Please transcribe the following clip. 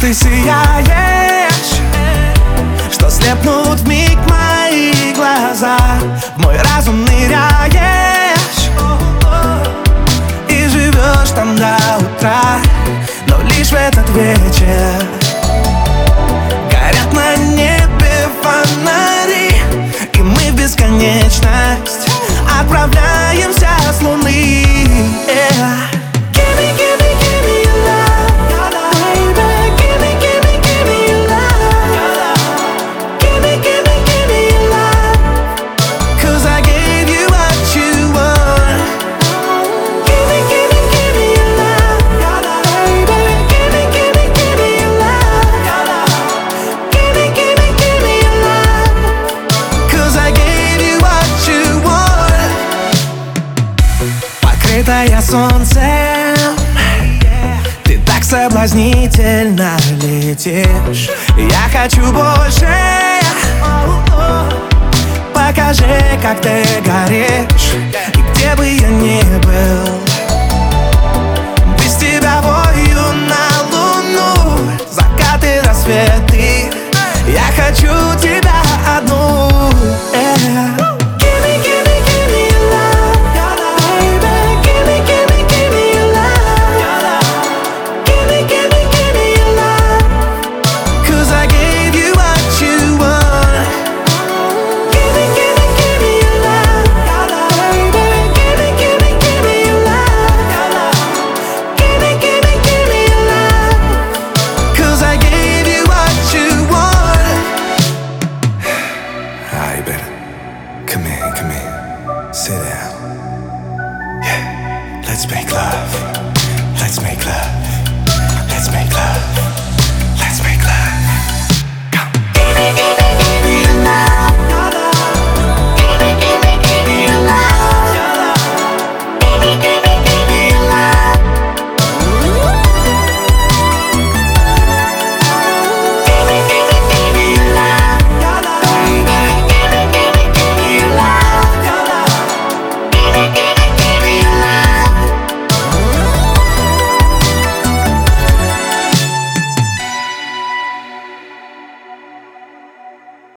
ты сияешь Что слепнут в миг мои глаза В мой разум ныряешь. И живешь там до утра Но лишь в этот вечер Покрытая солнцем. Ты так соблазнительно летишь. Я хочу больше. Покажи, как ты горишь. И где бы я ни был. Без тебя вою на луну. Закаты, рассветы. Я хочу тебя let's make love. Let's make love.